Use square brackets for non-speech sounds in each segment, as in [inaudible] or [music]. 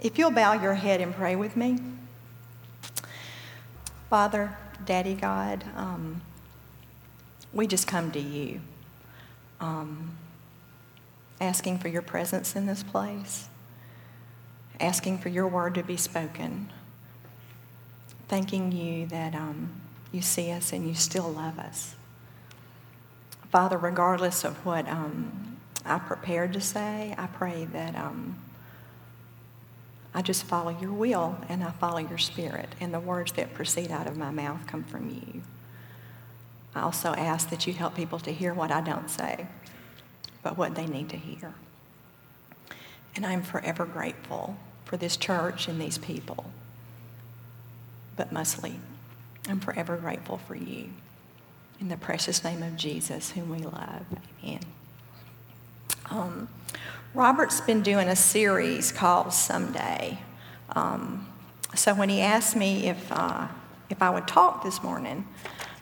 If you'll bow your head and pray with me. Father, Daddy God, um, we just come to you um, asking for your presence in this place, asking for your word to be spoken, thanking you that um, you see us and you still love us. Father, regardless of what um, I prepared to say, I pray that um, I just follow your will and I follow your spirit, and the words that proceed out of my mouth come from you. I also ask that you help people to hear what I don't say, but what they need to hear. And I'm forever grateful for this church and these people. But mostly, I'm forever grateful for you. In the precious name of Jesus, whom we love. Amen. Um, Robert's been doing a series called Someday. Um, so when he asked me if, uh, if I would talk this morning,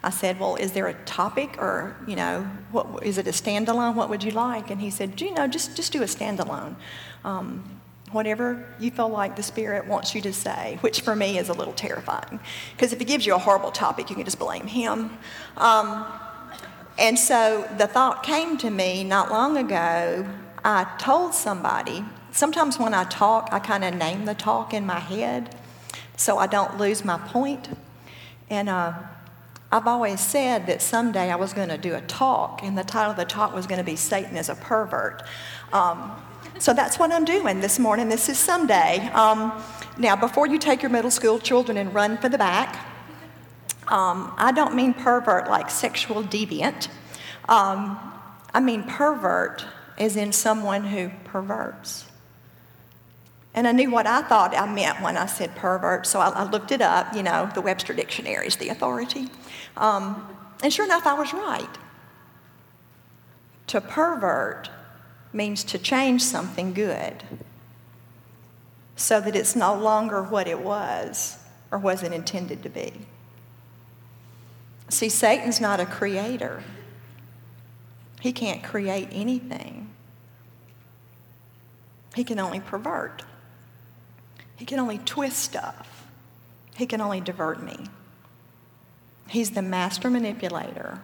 I said, well, is there a topic or, you know, what, is it a standalone? What would you like? And he said, you know, just, just do a standalone. Um, whatever you feel like the Spirit wants you to say, which for me is a little terrifying. Because if he gives you a horrible topic, you can just blame him. Um, and so the thought came to me not long ago I told somebody, sometimes when I talk, I kind of name the talk in my head so I don't lose my point. And uh, I've always said that someday I was going to do a talk, and the title of the talk was going to be Satan is a Pervert. Um, so that's what I'm doing this morning. This is someday. Um, now, before you take your middle school children and run for the back, um, I don't mean pervert like sexual deviant. Um, I mean pervert is in someone who perverts. And I knew what I thought I meant when I said pervert, so I, I looked it up. You know, the Webster Dictionary is the authority. Um, and sure enough, I was right. To pervert means to change something good so that it's no longer what it was or wasn't intended to be. See, Satan's not a creator. He can't create anything. He can only pervert. He can only twist stuff. He can only divert me. He's the master manipulator,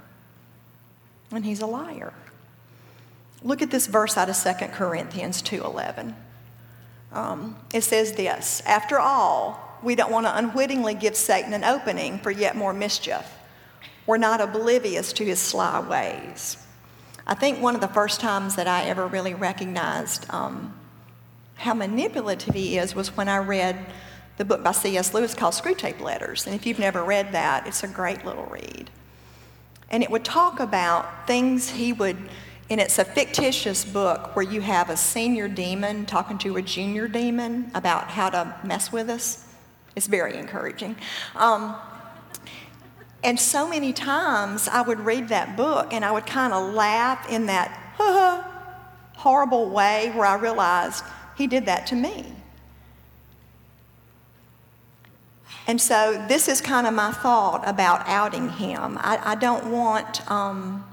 and he's a liar. Look at this verse out of 2 Corinthians 2.11. Um, it says this, After all, we don't want to unwittingly give Satan an opening for yet more mischief. We're not oblivious to his sly ways. I think one of the first times that I ever really recognized um, how manipulative he is was when I read the book by C.S. Lewis called Screwtape Letters. And if you've never read that, it's a great little read. And it would talk about things he would, and it's a fictitious book where you have a senior demon talking to a junior demon about how to mess with us. It's very encouraging. Um, and so many times I would read that book and I would kind of laugh in that [laughs] horrible way where I realized he did that to me. And so this is kind of my thought about outing him. I, I don't want um,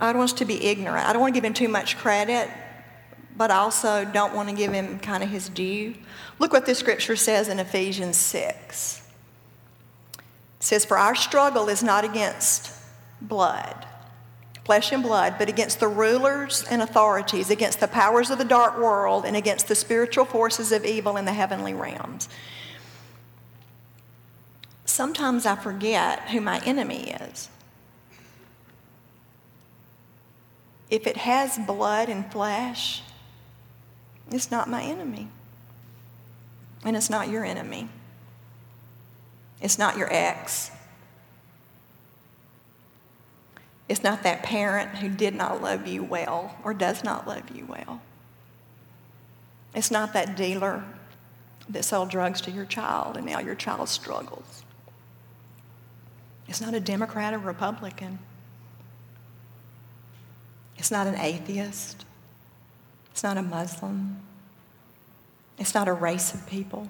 I don't want us to be ignorant. I don't want to give him too much credit, but I also don't want to give him kind of his due. Look what this scripture says in Ephesians 6. It says, For our struggle is not against blood, flesh and blood, but against the rulers and authorities, against the powers of the dark world, and against the spiritual forces of evil in the heavenly realms. Sometimes I forget who my enemy is. If it has blood and flesh, it's not my enemy. And it's not your enemy. It's not your ex. It's not that parent who did not love you well or does not love you well. It's not that dealer that sold drugs to your child and now your child struggles. It's not a Democrat or Republican. It's not an atheist. It's not a Muslim. It's not a race of people.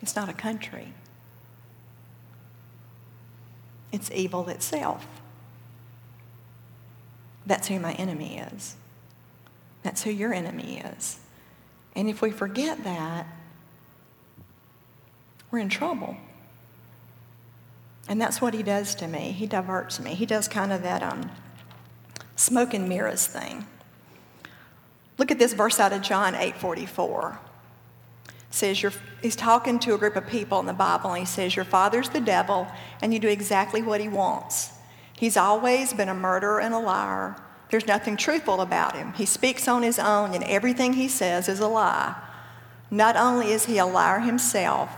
It's not a country. It's evil itself. That's who my enemy is. That's who your enemy is. And if we forget that, we're in trouble. And that's what he does to me. He diverts me. He does kind of that um, smoke and mirrors thing. Look at this verse out of John 8:44. Says you he's talking to a group of people in the Bible, and he says, Your father's the devil, and you do exactly what he wants. He's always been a murderer and a liar. There's nothing truthful about him. He speaks on his own, and everything he says is a lie. Not only is he a liar himself,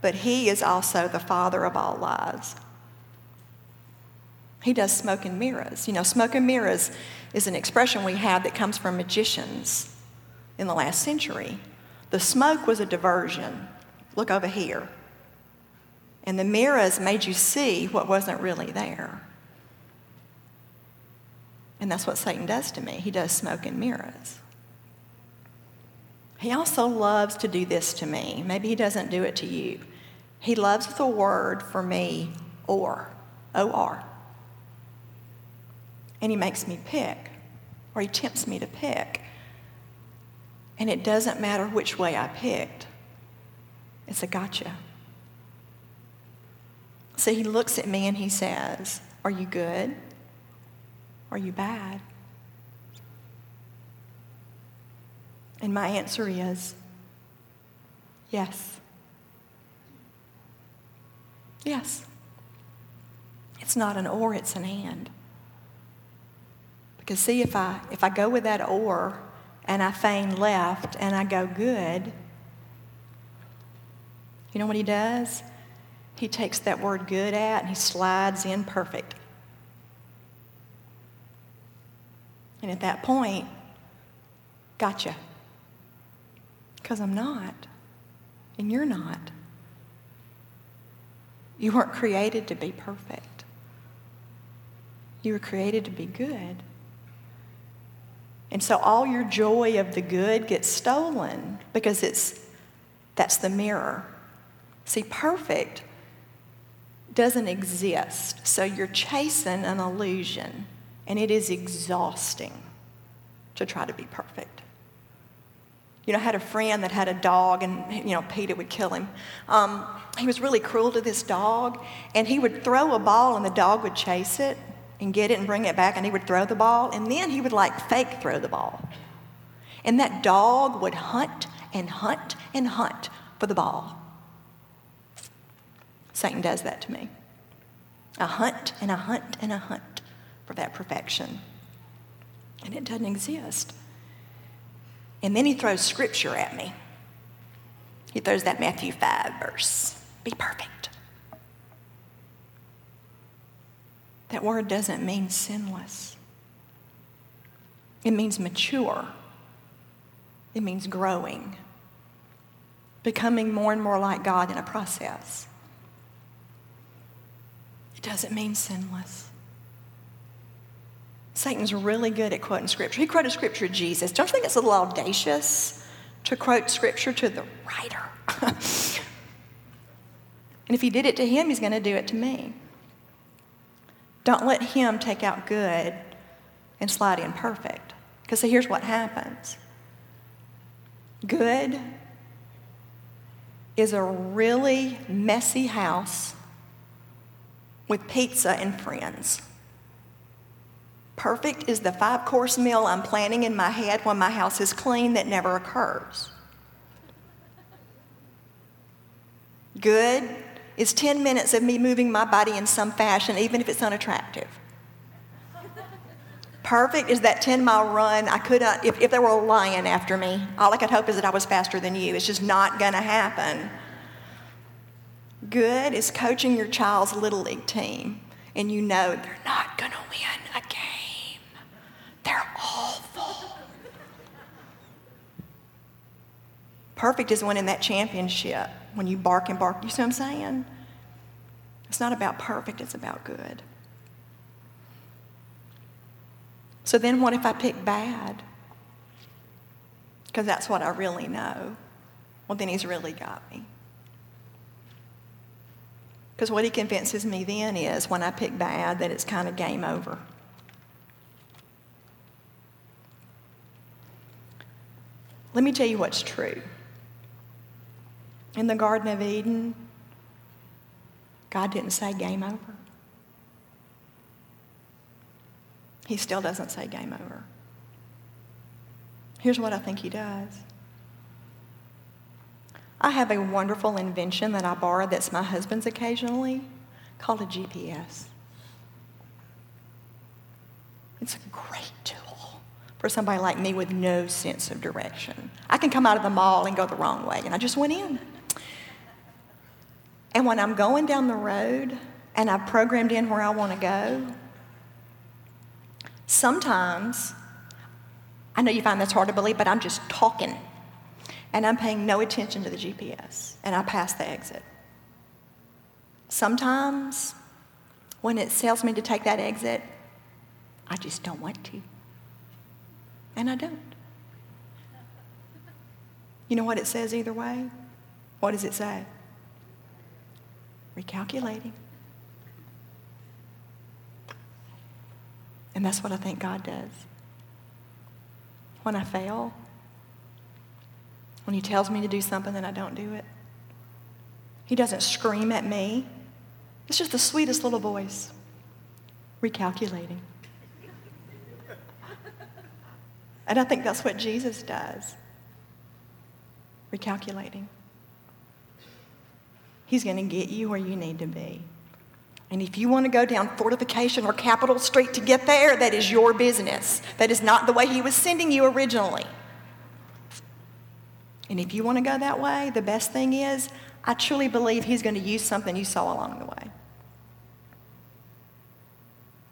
but he is also the father of all lies. He does smoke and mirrors. You know, smoke and mirrors is an expression we have that comes from magicians in the last century. The smoke was a diversion. Look over here. And the mirrors made you see what wasn't really there. And that's what Satan does to me. He does smoke and mirrors. He also loves to do this to me. Maybe he doesn't do it to you. He loves the word for me, or, O R. And he makes me pick, or he tempts me to pick. And it doesn't matter which way I picked, it's a gotcha. So he looks at me and he says, Are you good? Are you bad? And my answer is yes. Yes. It's not an or, it's an and. Because see, if I, if I go with that or and I feign left and I go good, you know what he does? He takes that word good at and he slides in perfect. And at that point, gotcha. Because I'm not, and you're not. You weren't created to be perfect. You were created to be good. And so all your joy of the good gets stolen because it's that's the mirror. See, perfect doesn't exist. So you're chasing an illusion, and it is exhausting to try to be perfect. You know, I had a friend that had a dog, and, you know, PETA would kill him. Um, he was really cruel to this dog, and he would throw a ball, and the dog would chase it and get it and bring it back, and he would throw the ball, and then he would like fake throw the ball. And that dog would hunt and hunt and hunt for the ball. Satan does that to me. I hunt and I hunt and I hunt for that perfection. And it doesn't exist. And then he throws scripture at me. He throws that Matthew 5 verse be perfect. That word doesn't mean sinless, it means mature, it means growing, becoming more and more like God in a process. It doesn't mean sinless. Satan's really good at quoting scripture. He quoted scripture to Jesus. Don't you think it's a little audacious to quote scripture to the writer? [laughs] and if he did it to him, he's going to do it to me. Don't let him take out good and slide in perfect. Because here's what happens good is a really messy house with pizza and friends. Perfect is the five course meal I'm planning in my head when my house is clean that never occurs. Good is 10 minutes of me moving my body in some fashion, even if it's unattractive. Perfect is that 10 mile run. I could not, if, if there were a lion after me, all I could hope is that I was faster than you. It's just not going to happen. Good is coaching your child's little league team, and you know they're not going to win a game. They're awful. Perfect is winning that championship when you bark and bark. You see what I'm saying? It's not about perfect, it's about good. So then, what if I pick bad? Because that's what I really know. Well, then he's really got me. Because what he convinces me then is when I pick bad that it's kind of game over. Let me tell you what's true. In the Garden of Eden, God didn't say game over. He still doesn't say game over. Here's what I think he does. I have a wonderful invention that I borrow that's my husband's occasionally called a GPS. It's a great tool for somebody like me with no sense of direction. I can come out of the mall and go the wrong way, and I just went in. And when I'm going down the road and I've programmed in where I want to go, sometimes, I know you find that's hard to believe, but I'm just talking and I'm paying no attention to the GPS and I pass the exit. Sometimes, when it tells me to take that exit, I just don't want to. And I don't. You know what it says either way? What does it say? Recalculating. And that's what I think God does. When I fail, when He tells me to do something and I don't do it, He doesn't scream at me. It's just the sweetest little voice, recalculating. And I think that's what Jesus does recalculating. He's going to get you where you need to be. And if you want to go down Fortification or Capitol Street to get there, that is your business. That is not the way He was sending you originally. And if you want to go that way, the best thing is, I truly believe He's going to use something you saw along the way.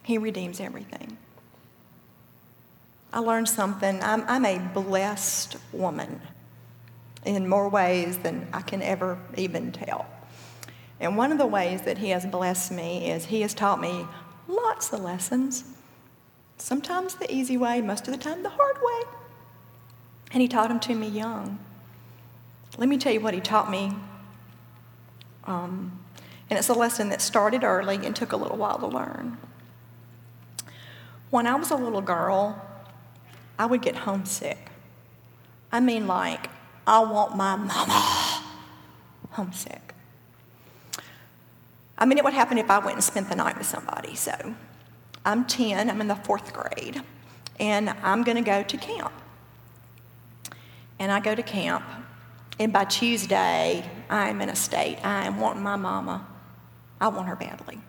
He redeems everything. I learned something. I'm, I'm a blessed woman in more ways than I can ever even tell. And one of the ways that he has blessed me is he has taught me lots of lessons. Sometimes the easy way, most of the time the hard way. And he taught them to me young. Let me tell you what he taught me. Um, and it's a lesson that started early and took a little while to learn. When I was a little girl, I would get homesick. I mean, like, I want my mama homesick. I mean, it would happen if I went and spent the night with somebody. So I'm 10, I'm in the fourth grade, and I'm going to go to camp. And I go to camp, and by Tuesday, I'm in a state. I am wanting my mama. I want her badly.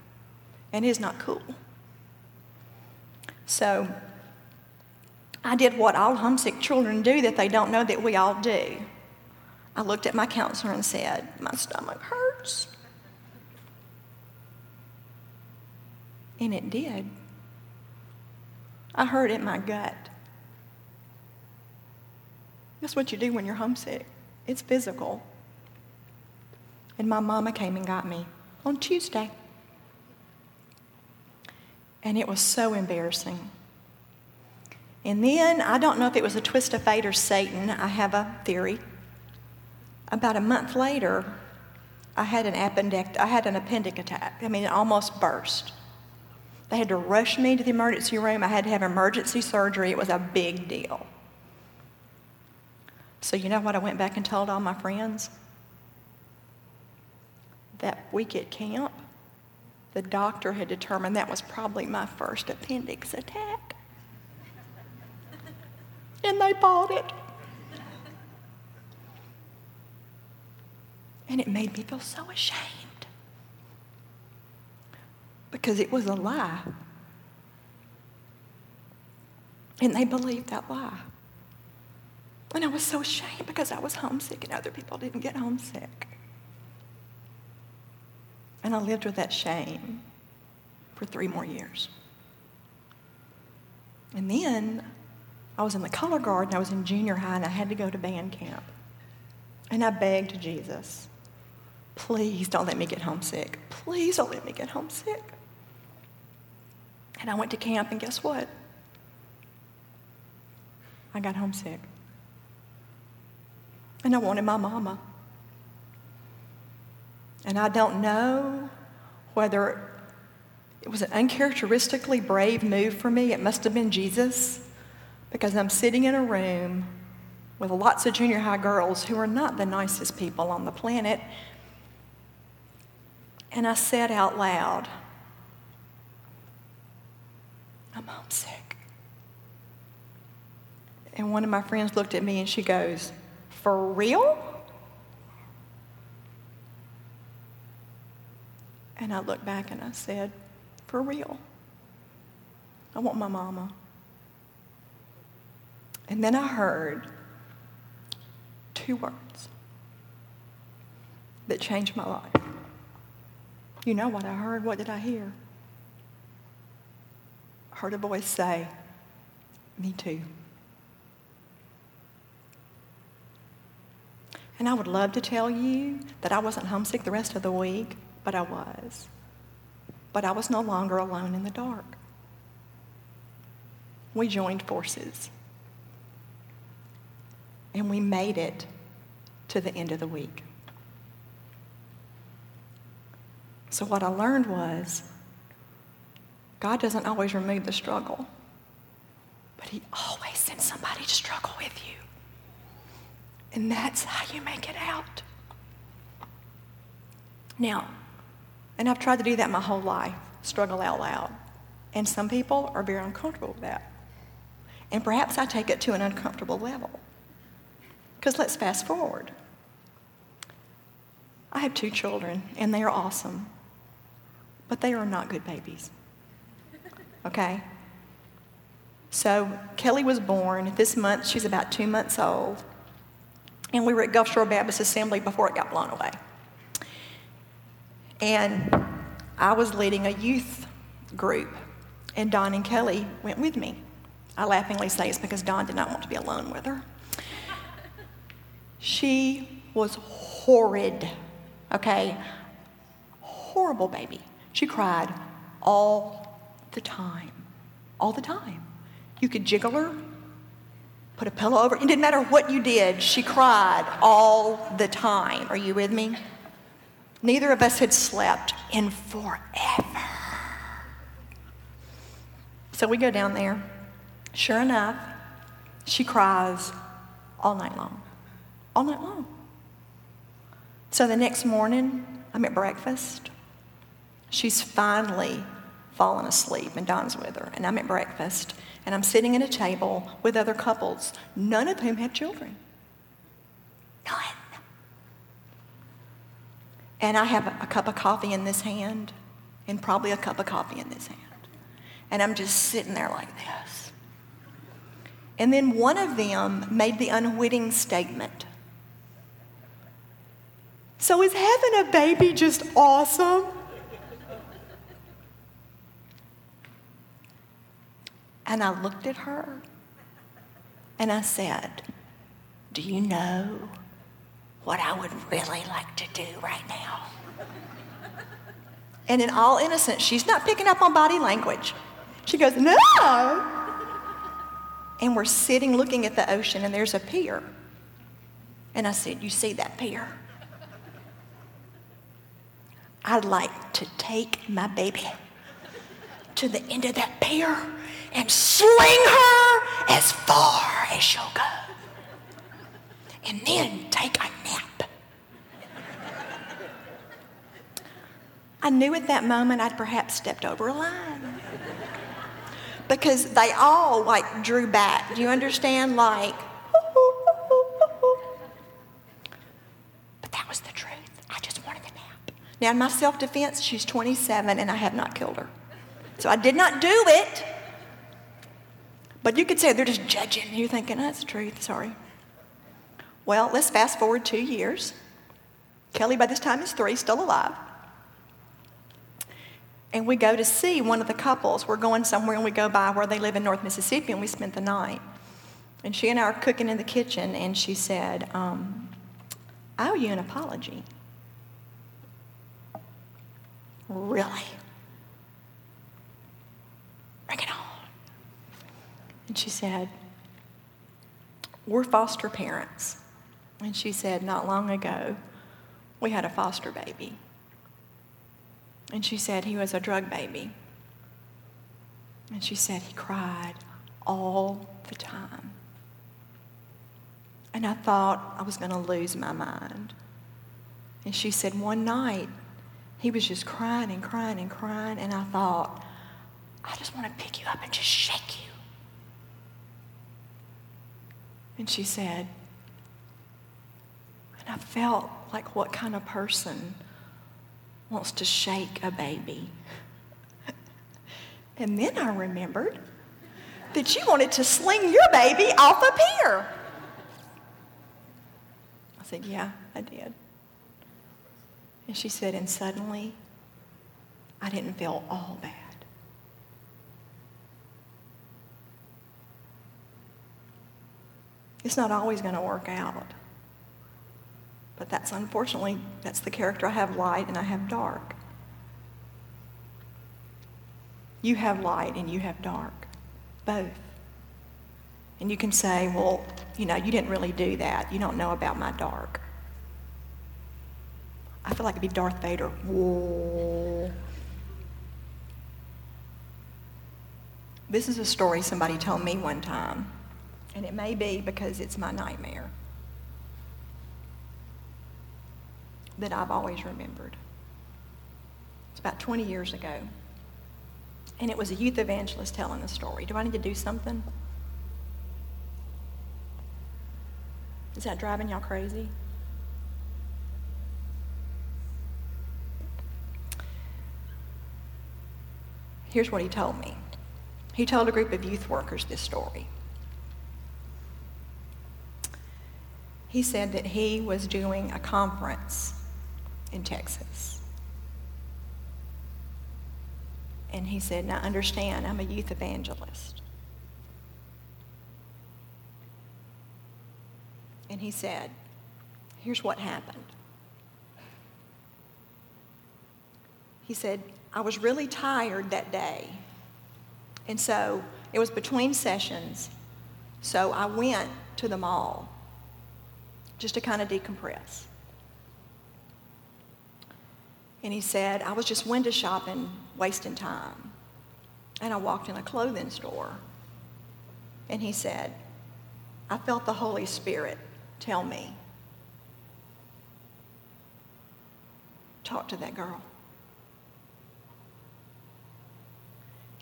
And it's not cool. So I did what all homesick children do that they don't know that we all do. I looked at my counselor and said, My stomach hurts. And it did. I heard it in my gut. That's what you do when you're homesick. It's physical. And my mama came and got me on Tuesday. And it was so embarrassing. And then, I don't know if it was a twist of fate or Satan, I have a theory. About a month later, I had an appendect, I had an appendix attack. I mean, it almost burst. They had to rush me to the emergency room. I had to have emergency surgery. It was a big deal. So, you know what I went back and told all my friends? That week at camp, the doctor had determined that was probably my first appendix attack. and they bought it. And it made me feel so ashamed because it was a lie. And they believed that lie. And I was so ashamed because I was homesick and other people didn't get homesick. And I lived with that shame for three more years. And then I was in the color guard and I was in junior high and I had to go to band camp. And I begged Jesus, please don't let me get homesick. Please don't let me get homesick. And I went to camp, and guess what? I got homesick. And I wanted my mama. And I don't know whether it was an uncharacteristically brave move for me. It must have been Jesus, because I'm sitting in a room with lots of junior high girls who are not the nicest people on the planet. And I said out loud, I'm homesick. And one of my friends looked at me and she goes, For real? And I looked back and I said, For real. I want my mama. And then I heard two words that changed my life. You know what I heard? What did I hear? Heard a voice say, Me too. And I would love to tell you that I wasn't homesick the rest of the week, but I was. But I was no longer alone in the dark. We joined forces. And we made it to the end of the week. So, what I learned was God doesn't always remove the struggle, but He always sends somebody to struggle with you. And that's how you make it out. Now, and I've tried to do that my whole life, struggle out loud. And some people are very uncomfortable with that. And perhaps I take it to an uncomfortable level. Because let's fast forward. I have two children, and they are awesome, but they are not good babies. Okay? So Kelly was born this month. She's about two months old. And we were at Gulfshore Baptist Assembly before it got blown away. And I was leading a youth group, and Don and Kelly went with me. I laughingly say it's because Don did not want to be alone with her. She was horrid, okay? Horrible baby. She cried all the time. All the time. You could jiggle her, put a pillow over. It didn't matter what you did, she cried all the time. Are you with me? Neither of us had slept in forever. So we go down there. Sure enough, she cries all night long. All night long. So the next morning, I'm at breakfast. She's finally fallen asleep, and Don's with her. And I'm at breakfast, and I'm sitting at a table with other couples, none of whom have children. None. And I have a cup of coffee in this hand, and probably a cup of coffee in this hand. And I'm just sitting there like this. And then one of them made the unwitting statement So is having a baby just awesome? And I looked at her and I said, Do you know what I would really like to do right now? And in all innocence, she's not picking up on body language. She goes, No. And we're sitting looking at the ocean, and there's a pier. And I said, You see that pier? I'd like to take my baby to the end of that pier and sling her as far as she'll go. And then take a nap. I knew at that moment I'd perhaps stepped over a line. Because they all like drew back. Do you understand? Like, but that was the truth. I just wanted a nap. Now, in my self defense, she's 27 and I have not killed her. So I did not do it. But you could say they're just judging. You're thinking, that's the truth, sorry. Well, let's fast forward two years. Kelly, by this time, is three, still alive. And we go to see one of the couples. We're going somewhere and we go by where they live in North Mississippi and we spent the night. And she and I are cooking in the kitchen and she said, um, I owe you an apology. Really? Bring it on. And she said, We're foster parents. And she said, Not long ago, we had a foster baby. And she said, He was a drug baby. And she said, He cried all the time. And I thought I was going to lose my mind. And she said, one night, he was just crying and crying and crying. And I thought, I just want to pick you up and just shake you. And she said, and I felt like what kind of person wants to shake a baby. [laughs] and then I remembered that you wanted to sling your baby off up here. I said, Yeah, I did. And she said, And suddenly, I didn't feel all bad. It's not always going to work out. But that's unfortunately, that's the character. I have light and I have dark. You have light and you have dark, both. And you can say, well, you know, you didn't really do that. You don't know about my dark. I feel like it'd be Darth Vader. Whoa. This is a story somebody told me one time, and it may be because it's my nightmare. that I've always remembered. It's about 20 years ago. And it was a youth evangelist telling the story. Do I need to do something? Is that driving y'all crazy? Here's what he told me. He told a group of youth workers this story. He said that he was doing a conference in Texas. And he said, Now understand, I'm a youth evangelist. And he said, Here's what happened. He said, I was really tired that day. And so it was between sessions. So I went to the mall just to kind of decompress. And he said, I was just window shopping, wasting time. And I walked in a clothing store. And he said, I felt the Holy Spirit tell me, talk to that girl.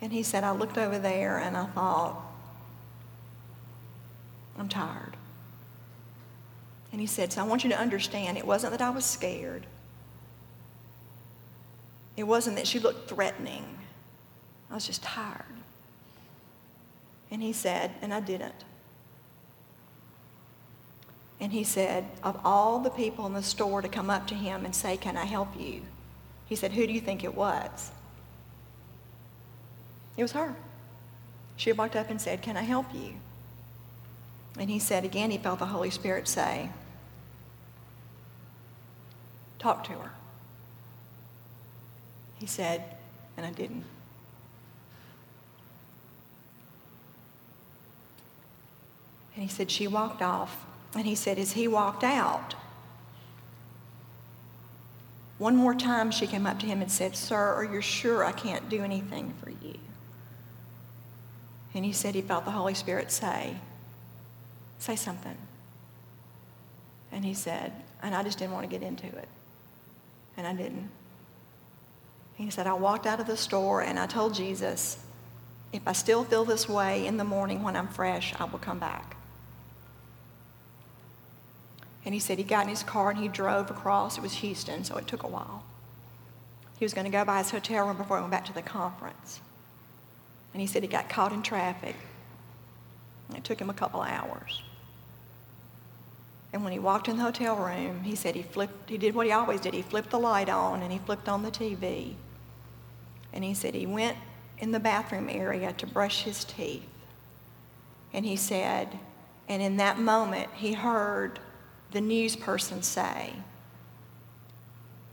And he said, I looked over there and I thought, I'm tired. And he said, so I want you to understand, it wasn't that I was scared. It wasn't that she looked threatening. I was just tired. And he said, and I didn't. And he said, of all the people in the store to come up to him and say, Can I help you? He said, Who do you think it was? It was her. She walked up and said, Can I help you? And he said again, he felt the Holy Spirit say, Talk to her. He said, and I didn't. And he said, she walked off. And he said, as he walked out, one more time she came up to him and said, Sir, are you sure I can't do anything for you? And he said he felt the Holy Spirit say, Say something. And he said, and I just didn't want to get into it. And I didn't. He said, I walked out of the store and I told Jesus, if I still feel this way in the morning when I'm fresh, I will come back. And he said he got in his car and he drove across. It was Houston, so it took a while. He was going to go by his hotel room before he went back to the conference. And he said he got caught in traffic. It took him a couple hours. And when he walked in the hotel room, he said he flipped, he did what he always did. He flipped the light on and he flipped on the TV. And he said he went in the bathroom area to brush his teeth. And he said, and in that moment, he heard the news person say,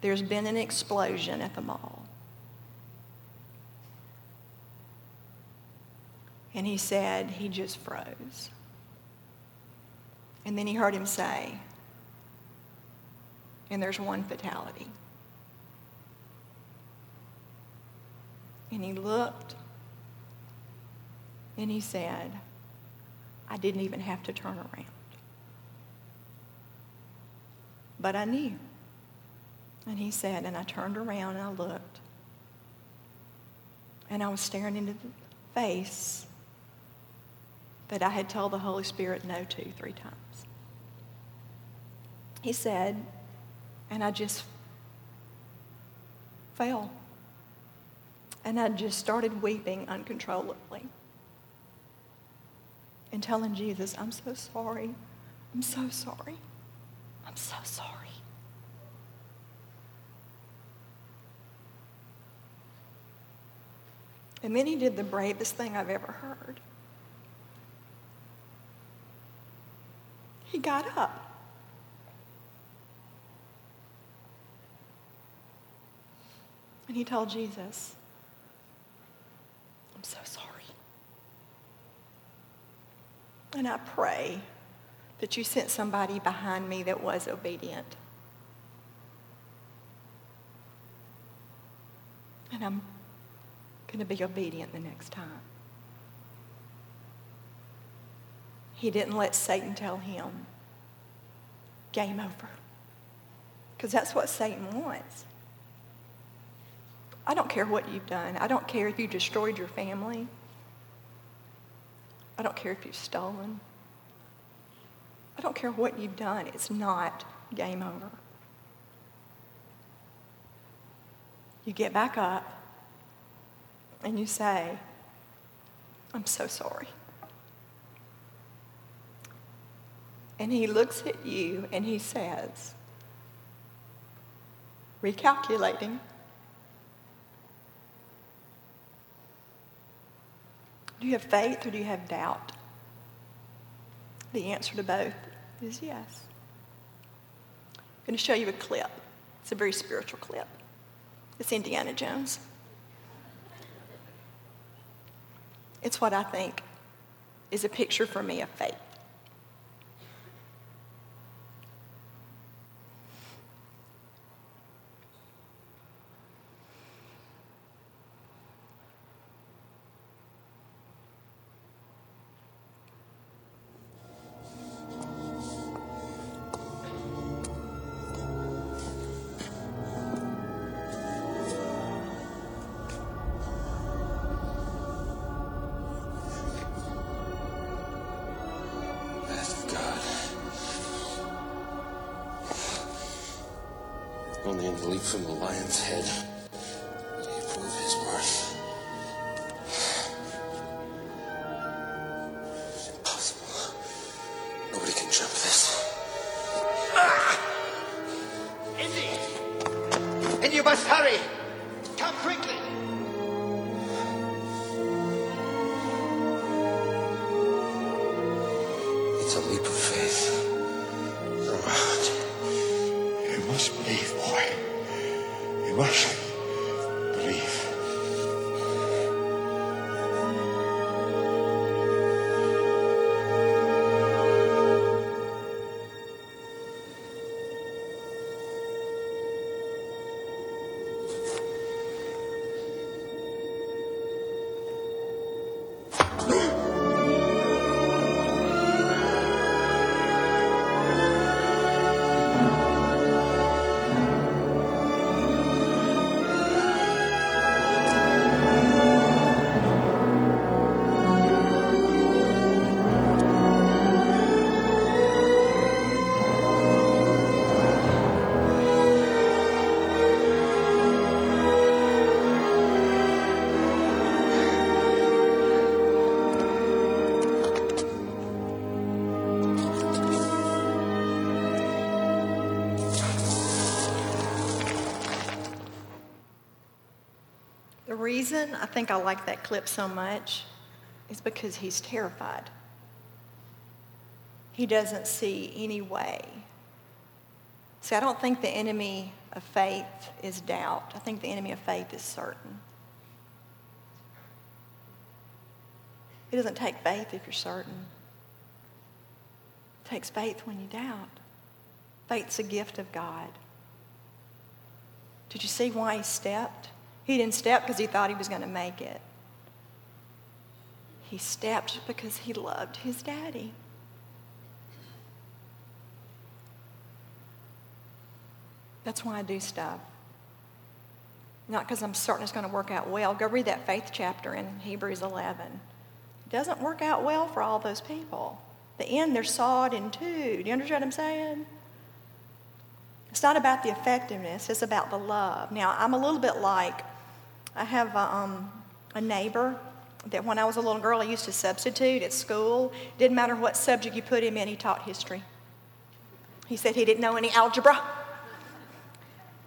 There's been an explosion at the mall. And he said he just froze. And then he heard him say, And there's one fatality. And he looked and he said, I didn't even have to turn around. but I knew. And he said, and I turned around and I looked. And I was staring into the face that I had told the Holy Spirit no to three times. He said, and I just fell. And I just started weeping uncontrollably and telling Jesus, I'm so sorry. I'm so sorry. I'm so sorry. And then he did the bravest thing I've ever heard. He got up. And he told Jesus, I'm so sorry. And I pray that you sent somebody behind me that was obedient. And I'm going to be obedient the next time. He didn't let Satan tell him, game over. Because that's what Satan wants. I don't care what you've done. I don't care if you destroyed your family. I don't care if you've stolen. I don't care what you've done. It's not game over. You get back up and you say, I'm so sorry. And he looks at you and he says, recalculating, Do you have faith or do you have doubt? The answer to both is yes. I'm going to show you a clip. It's a very spiritual clip. It's Indiana Jones. It's what I think is a picture for me of faith. Jump this. Ah! Indy! Indy, you must hurry! Reason I think I like that clip so much is because he's terrified. He doesn't see any way. See, I don't think the enemy of faith is doubt. I think the enemy of faith is certain. It doesn't take faith if you're certain. It takes faith when you doubt. Faith's a gift of God. Did you see why he stepped? He didn't step because he thought he was going to make it. He stepped because he loved his daddy. That's why I do stuff. Not because I'm certain it's going to work out well. Go read that faith chapter in Hebrews 11. It doesn't work out well for all those people. The end, they're sawed in two. Do you understand what I'm saying? It's not about the effectiveness, it's about the love. Now, I'm a little bit like, I have a, um, a neighbor that when I was a little girl, I used to substitute at school. Didn't matter what subject you put him in, he taught history. He said he didn't know any algebra.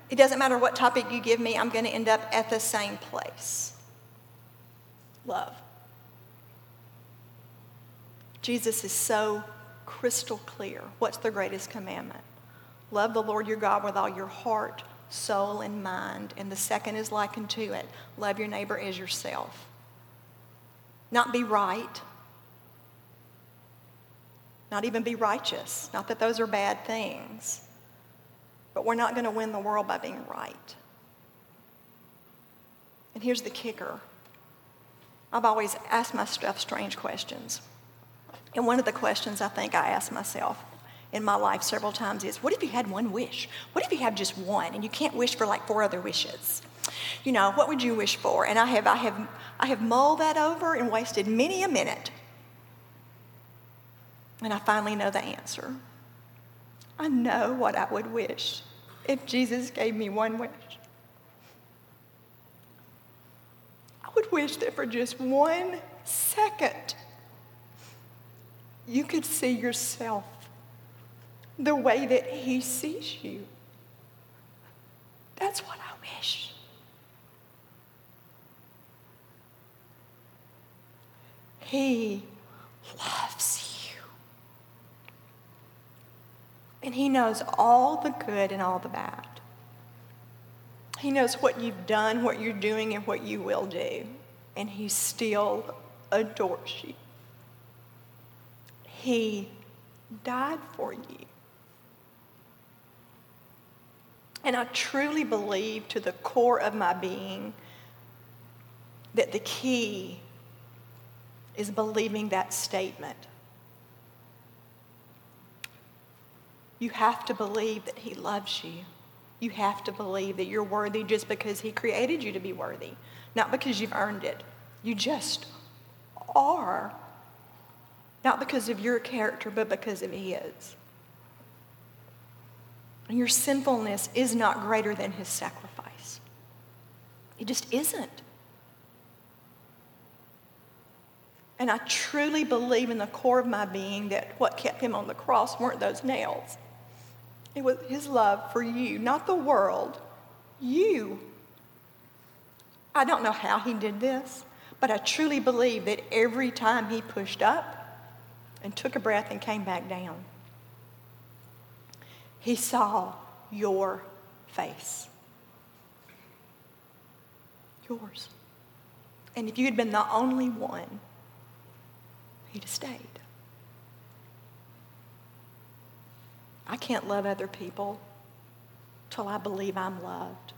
It doesn't matter what topic you give me, I'm going to end up at the same place. Love. Jesus is so crystal clear. What's the greatest commandment? Love the Lord your God with all your heart, soul, and mind. And the second is likened to it love your neighbor as yourself. Not be right, not even be righteous. Not that those are bad things, but we're not going to win the world by being right. And here's the kicker I've always asked myself strange questions. And one of the questions I think I ask myself in my life several times is what if you had one wish? What if you have just one and you can't wish for like four other wishes? You know, what would you wish for? And I have, I have, I have mulled that over and wasted many a minute. And I finally know the answer. I know what I would wish if Jesus gave me one wish. I would wish that for just one second, you could see yourself the way that He sees you. That's what I wish. He loves you. And He knows all the good and all the bad. He knows what you've done, what you're doing, and what you will do. And He still adores you. He died for you. And I truly believe to the core of my being that the key is believing that statement. You have to believe that He loves you. You have to believe that you're worthy just because He created you to be worthy, not because you've earned it. You just are. Not because of your character, but because of His. Your sinfulness is not greater than His sacrifice. It just isn't. And I truly believe in the core of my being that what kept him on the cross weren't those nails. It was his love for you, not the world, you. I don't know how he did this, but I truly believe that every time he pushed up and took a breath and came back down, he saw your face. Yours. And if you had been the only one, he'd have stayed. I can't love other people till I believe I'm loved.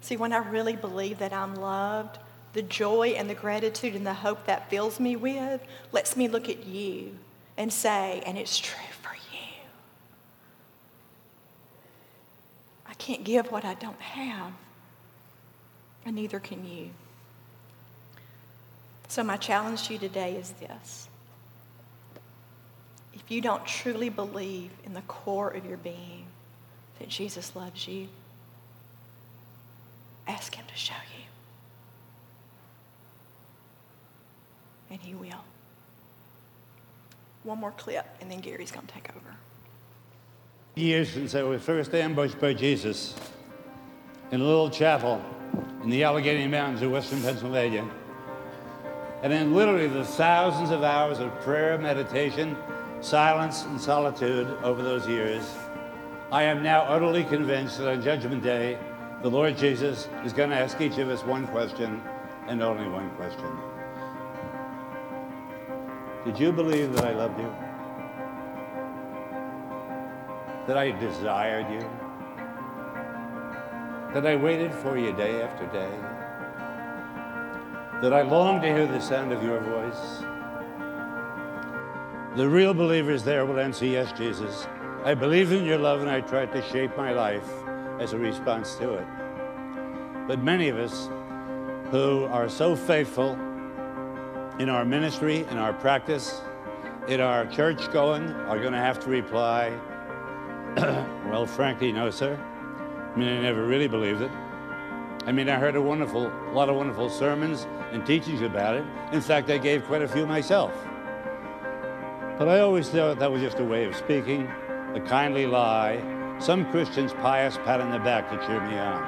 See, when I really believe that I'm loved, the joy and the gratitude and the hope that fills me with lets me look at you and say, and it's true for you. I can't give what I don't have, and neither can you. So, my challenge to you today is this. If you don't truly believe in the core of your being that Jesus loves you, ask Him to show you. And He will. One more clip, and then Gary's going to take over. Years since I was first ambushed by Jesus in a little chapel in the Allegheny Mountains of western Pennsylvania. And in literally the thousands of hours of prayer, meditation, silence, and solitude over those years, I am now utterly convinced that on Judgment Day, the Lord Jesus is going to ask each of us one question and only one question. Did you believe that I loved you? That I desired you? That I waited for you day after day? that I longed to hear the sound of your voice. The real believers there will answer, Yes, Jesus. I believe in your love and I tried to shape my life as a response to it. But many of us who are so faithful in our ministry, in our practice, in our church going, are going to have to reply, [clears throat] well, frankly, no, sir. I mean, I never really believed it. I mean, I heard a wonderful, a lot of wonderful sermons and teachings about it. In fact, I gave quite a few myself. But I always thought that was just a way of speaking, a kindly lie, some Christians' pious pat on the back to cheer me on.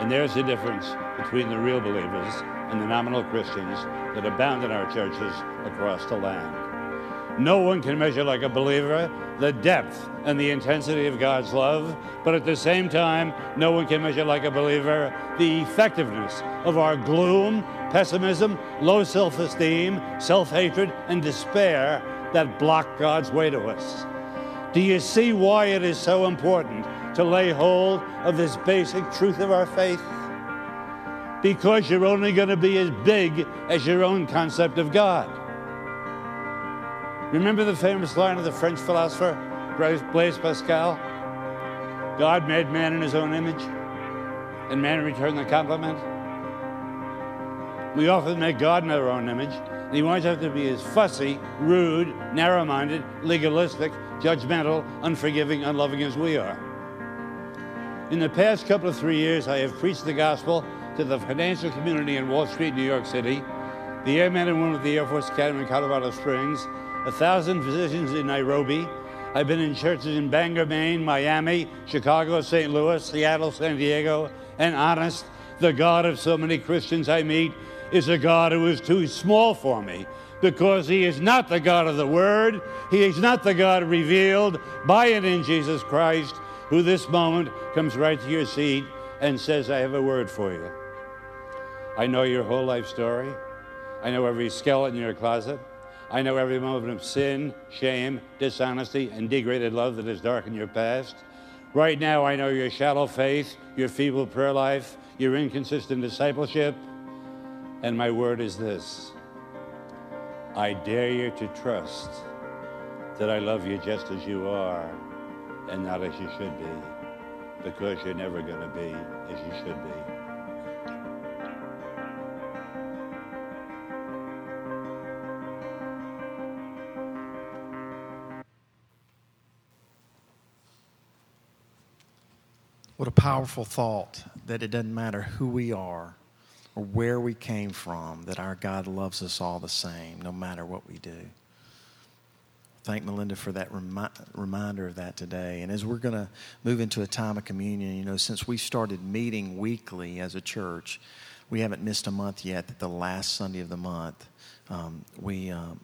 And there's the difference between the real believers and the nominal Christians that abound in our churches across the land. No one can measure like a believer the depth and the intensity of God's love, but at the same time, no one can measure like a believer the effectiveness of our gloom, pessimism, low self esteem, self hatred, and despair that block God's way to us. Do you see why it is so important to lay hold of this basic truth of our faith? Because you're only going to be as big as your own concept of God. Remember the famous line of the French philosopher Blaise Pascal? God made man in his own image, and man returned the compliment. We often make God in our own image, and he wants us to be as fussy, rude, narrow minded, legalistic, judgmental, unforgiving, unloving as we are. In the past couple of three years, I have preached the gospel to the financial community in Wall Street, New York City, the airmen and women of the Air Force Academy in Colorado Springs, a thousand physicians in Nairobi. I've been in churches in Bangor, Maine, Miami, Chicago, St. Louis, Seattle, San Diego, and honest, the God of so many Christians I meet is a God who is too small for me because he is not the God of the Word. He is not the God revealed by and in Jesus Christ who this moment comes right to your seat and says, I have a word for you. I know your whole life story. I know every skeleton in your closet. I know every moment of sin, shame, dishonesty, and degraded love that has darkened your past. Right now, I know your shallow faith, your feeble prayer life, your inconsistent discipleship. And my word is this I dare you to trust that I love you just as you are and not as you should be, because you're never going to be as you should be. What a powerful thought that it doesn't matter who we are or where we came from, that our God loves us all the same, no matter what we do thank Melinda for that remi- reminder of that today. And as we're going to move into a time of communion, you know, since we started meeting weekly as a church, we haven't missed a month yet. That the last Sunday of the month, um, we um,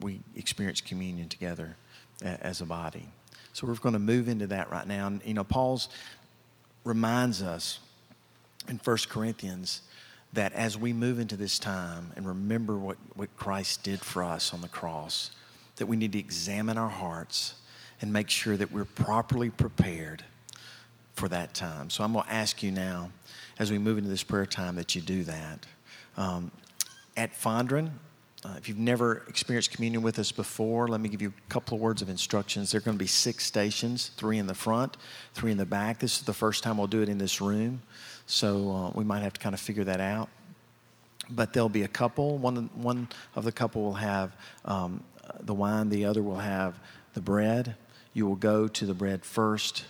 we experience communion together as a body. So we're going to move into that right now. And you know, Paul's reminds us in 1 Corinthians that as we move into this time and remember what, what Christ did for us on the cross, that we need to examine our hearts and make sure that we're properly prepared for that time. So I'm going to ask you now, as we move into this prayer time, that you do that. Um, at Fondren, uh, if you've never experienced communion with us before, let me give you a couple of words of instructions. There are going to be six stations three in the front, three in the back. This is the first time we'll do it in this room, so uh, we might have to kind of figure that out. But there'll be a couple. One, one of the couple will have um, the wine, the other will have the bread. You will go to the bread first.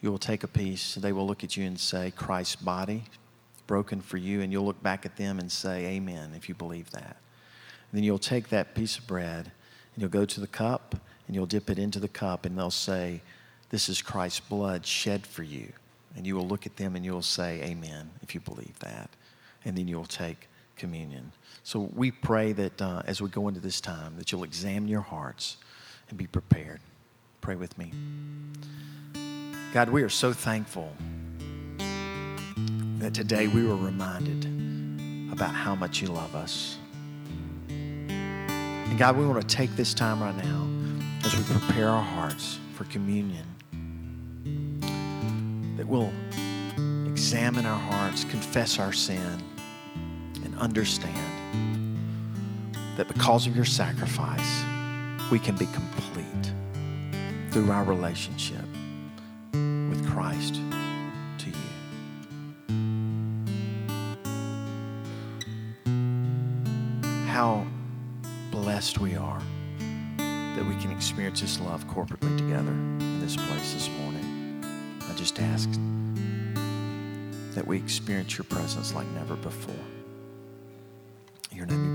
You will take a piece. They will look at you and say, Christ's body broken for you. And you'll look back at them and say, Amen, if you believe that. Then you'll take that piece of bread and you'll go to the cup and you'll dip it into the cup and they'll say, This is Christ's blood shed for you. And you will look at them and you'll say, Amen, if you believe that. And then you'll take communion. So we pray that uh, as we go into this time, that you'll examine your hearts and be prepared. Pray with me. God, we are so thankful that today we were reminded about how much you love us. And God, we want to take this time right now as we prepare our hearts for communion, that we'll examine our hearts, confess our sin, and understand that because of your sacrifice, we can be complete. through our relationship with Christ blessed we are that we can experience this love corporately together in this place this morning. I just ask that we experience your presence like never before. In your name